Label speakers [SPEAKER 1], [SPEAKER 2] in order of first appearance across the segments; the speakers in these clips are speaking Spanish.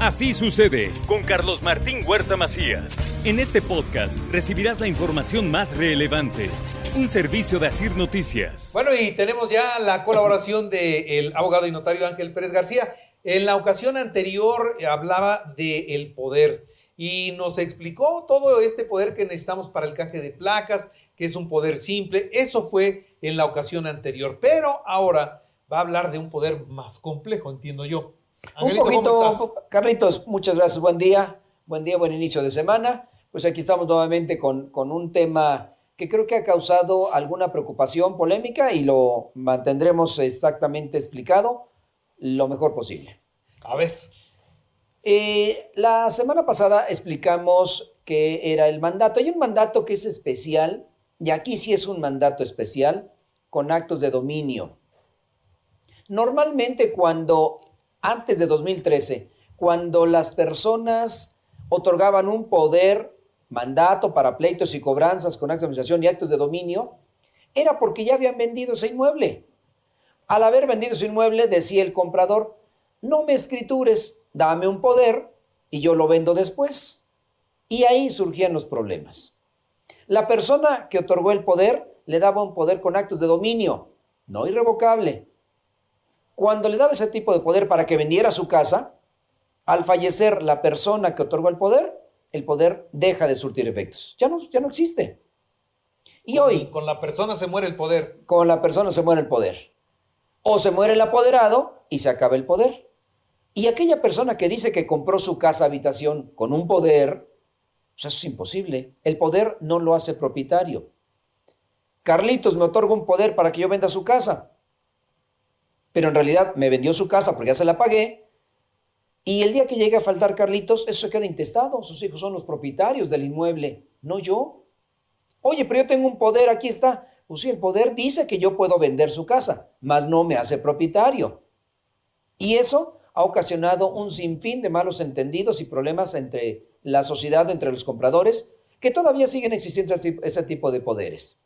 [SPEAKER 1] Así sucede con Carlos Martín Huerta Macías. En este podcast recibirás la información más relevante. Un servicio de Asir Noticias.
[SPEAKER 2] Bueno, y tenemos ya la colaboración del abogado y notario Ángel Pérez García. En la ocasión anterior hablaba del poder y nos explicó todo este poder que necesitamos para el caje de placas, que es un poder simple. Eso fue en la ocasión anterior, pero ahora va a hablar de un poder más complejo, entiendo yo.
[SPEAKER 3] Angelito, un poquito, Carlitos, muchas gracias, buen día, buen día, buen inicio de semana. Pues aquí estamos nuevamente con, con un tema que creo que ha causado alguna preocupación, polémica y lo mantendremos exactamente explicado lo mejor posible.
[SPEAKER 2] A ver.
[SPEAKER 3] Eh, la semana pasada explicamos que era el mandato. Hay un mandato que es especial, y aquí sí es un mandato especial, con actos de dominio. Normalmente cuando, antes de 2013, cuando las personas otorgaban un poder, mandato para pleitos y cobranzas con actos de administración y actos de dominio, era porque ya habían vendido ese inmueble. Al haber vendido ese inmueble, decía el comprador, no me escritures, dame un poder y yo lo vendo después. Y ahí surgían los problemas. La persona que otorgó el poder le daba un poder con actos de dominio, no irrevocable. Cuando le daba ese tipo de poder para que vendiera su casa, al fallecer la persona que otorgó el poder, el poder deja de surtir efectos. Ya no, ya no existe. Y hoy...
[SPEAKER 2] Con la persona se muere el poder.
[SPEAKER 3] Con la persona se muere el poder. O se muere el apoderado y se acaba el poder. Y aquella persona que dice que compró su casa habitación con un poder, pues eso es imposible. El poder no lo hace propietario. Carlitos me otorga un poder para que yo venda su casa. Pero en realidad me vendió su casa porque ya se la pagué. Y el día que llegue a faltar Carlitos, eso queda intestado. Sus hijos son los propietarios del inmueble, no yo. Oye, pero yo tengo un poder, aquí está. Pues sí, el poder dice que yo puedo vender su casa, mas no me hace propietario. Y eso ha ocasionado un sinfín de malos entendidos y problemas entre la sociedad, entre los compradores, que todavía siguen existiendo ese tipo de poderes.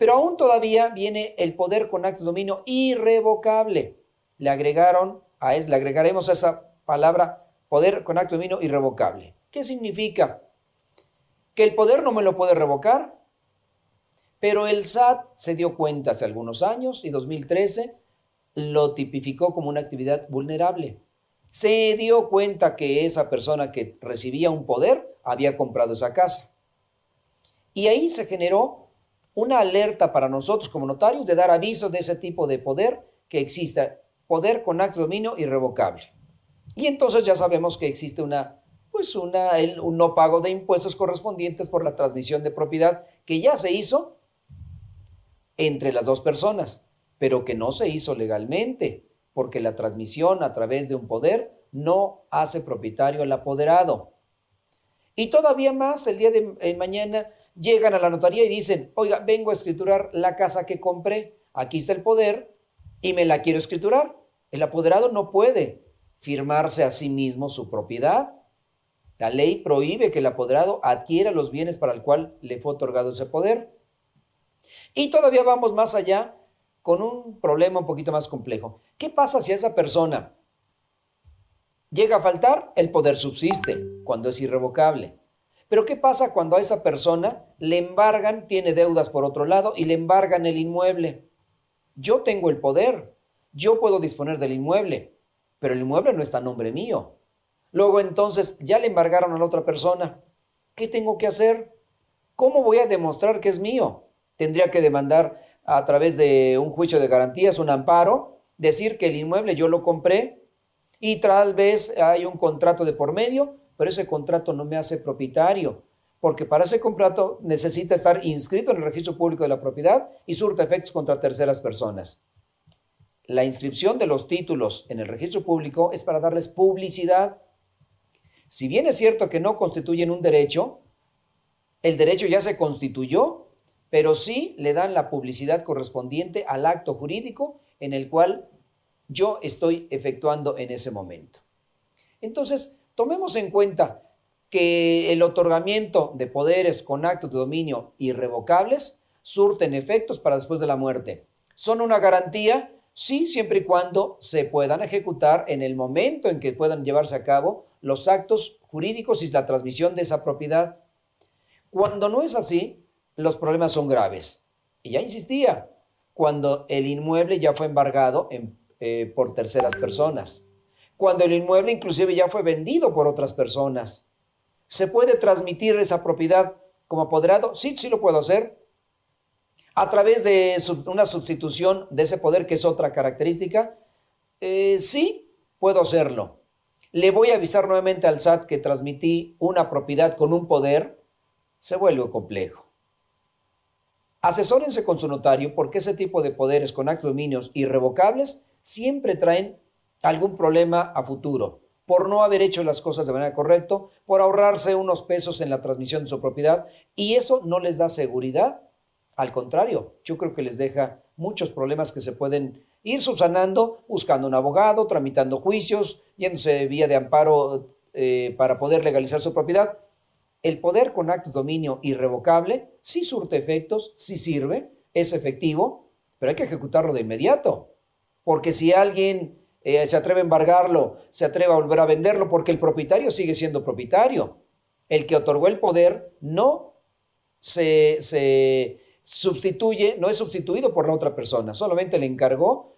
[SPEAKER 3] Pero aún todavía viene el poder con actos de dominio irrevocable. Le agregaron a es, le agregaremos a esa palabra poder con acto de dominio irrevocable. ¿Qué significa? Que el poder no me lo puede revocar, pero el SAT se dio cuenta hace algunos años y 2013 lo tipificó como una actividad vulnerable. Se dio cuenta que esa persona que recibía un poder había comprado esa casa. Y ahí se generó una alerta para nosotros como notarios de dar aviso de ese tipo de poder que exista, poder con acto de dominio irrevocable. Y entonces ya sabemos que existe una, pues una, un no pago de impuestos correspondientes por la transmisión de propiedad que ya se hizo entre las dos personas, pero que no se hizo legalmente, porque la transmisión a través de un poder no hace propietario al apoderado. Y todavía más, el día de mañana llegan a la notaría y dicen, oiga, vengo a escriturar la casa que compré, aquí está el poder y me la quiero escriturar. El apoderado no puede firmarse a sí mismo su propiedad. La ley prohíbe que el apoderado adquiera los bienes para el cual le fue otorgado ese poder. Y todavía vamos más allá con un problema un poquito más complejo. ¿Qué pasa si esa persona llega a faltar? El poder subsiste cuando es irrevocable. Pero ¿qué pasa cuando a esa persona le embargan, tiene deudas por otro lado y le embargan el inmueble? Yo tengo el poder, yo puedo disponer del inmueble, pero el inmueble no está a nombre mío. Luego entonces ya le embargaron a la otra persona. ¿Qué tengo que hacer? ¿Cómo voy a demostrar que es mío? Tendría que demandar a través de un juicio de garantías, un amparo, decir que el inmueble yo lo compré y tal vez hay un contrato de por medio, pero ese contrato no me hace propietario, porque para ese contrato necesita estar inscrito en el registro público de la propiedad y surta efectos contra terceras personas. La inscripción de los títulos en el registro público es para darles publicidad. Si bien es cierto que no constituyen un derecho, el derecho ya se constituyó, pero sí le dan la publicidad correspondiente al acto jurídico en el cual yo estoy efectuando en ese momento. Entonces, tomemos en cuenta que el otorgamiento de poderes con actos de dominio irrevocables surten efectos para después de la muerte. ¿Son una garantía? Sí, siempre y cuando se puedan ejecutar en el momento en que puedan llevarse a cabo los actos jurídicos y la transmisión de esa propiedad. Cuando no es así, los problemas son graves. Y ya insistía, cuando el inmueble ya fue embargado eh, por terceras personas, cuando el inmueble inclusive ya fue vendido por otras personas. ¿Se puede transmitir esa propiedad como apoderado? Sí, sí lo puedo hacer. A través de una sustitución de ese poder, que es otra característica, eh, sí, puedo hacerlo. Le voy a avisar nuevamente al SAT que transmití una propiedad con un poder, se vuelve complejo. Asesórense con su notario porque ese tipo de poderes con actos dominios irrevocables siempre traen algún problema a futuro por no haber hecho las cosas de manera correcta, por ahorrarse unos pesos en la transmisión de su propiedad y eso no les da seguridad. Al contrario, yo creo que les deja muchos problemas que se pueden ir subsanando buscando un abogado, tramitando juicios, yéndose vía de amparo eh, para poder legalizar su propiedad. El poder con acto de dominio irrevocable sí surte efectos, sí sirve, es efectivo, pero hay que ejecutarlo de inmediato. Porque si alguien eh, se atreve a embargarlo, se atreve a volver a venderlo, porque el propietario sigue siendo propietario. El que otorgó el poder no se, se sustituye, no es sustituido por la otra persona, solamente le encargó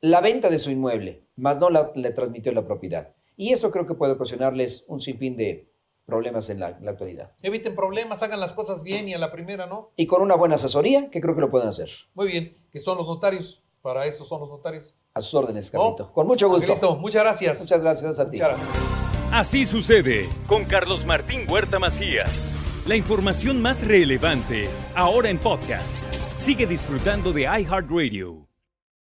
[SPEAKER 3] la venta de su inmueble, más no le transmitió la propiedad. Y eso creo que puede ocasionarles un sinfín de problemas en la, actualidad.
[SPEAKER 2] Eviten problemas, hagan las cosas bien y a la primera, ¿no?
[SPEAKER 3] Y con una buena asesoría, que creo que lo pueden hacer.
[SPEAKER 2] Muy bien, que son los notarios. Para eso son los notarios.
[SPEAKER 3] A sus órdenes, Carlito. con mucho gusto.
[SPEAKER 2] muchas gracias.
[SPEAKER 3] Muchas gracias a ti.
[SPEAKER 2] Muchas gracias.
[SPEAKER 1] Así sucede con Carlos Martín Huerta Macías. La información más relevante, ahora en podcast. Sigue disfrutando de iHeartRadio.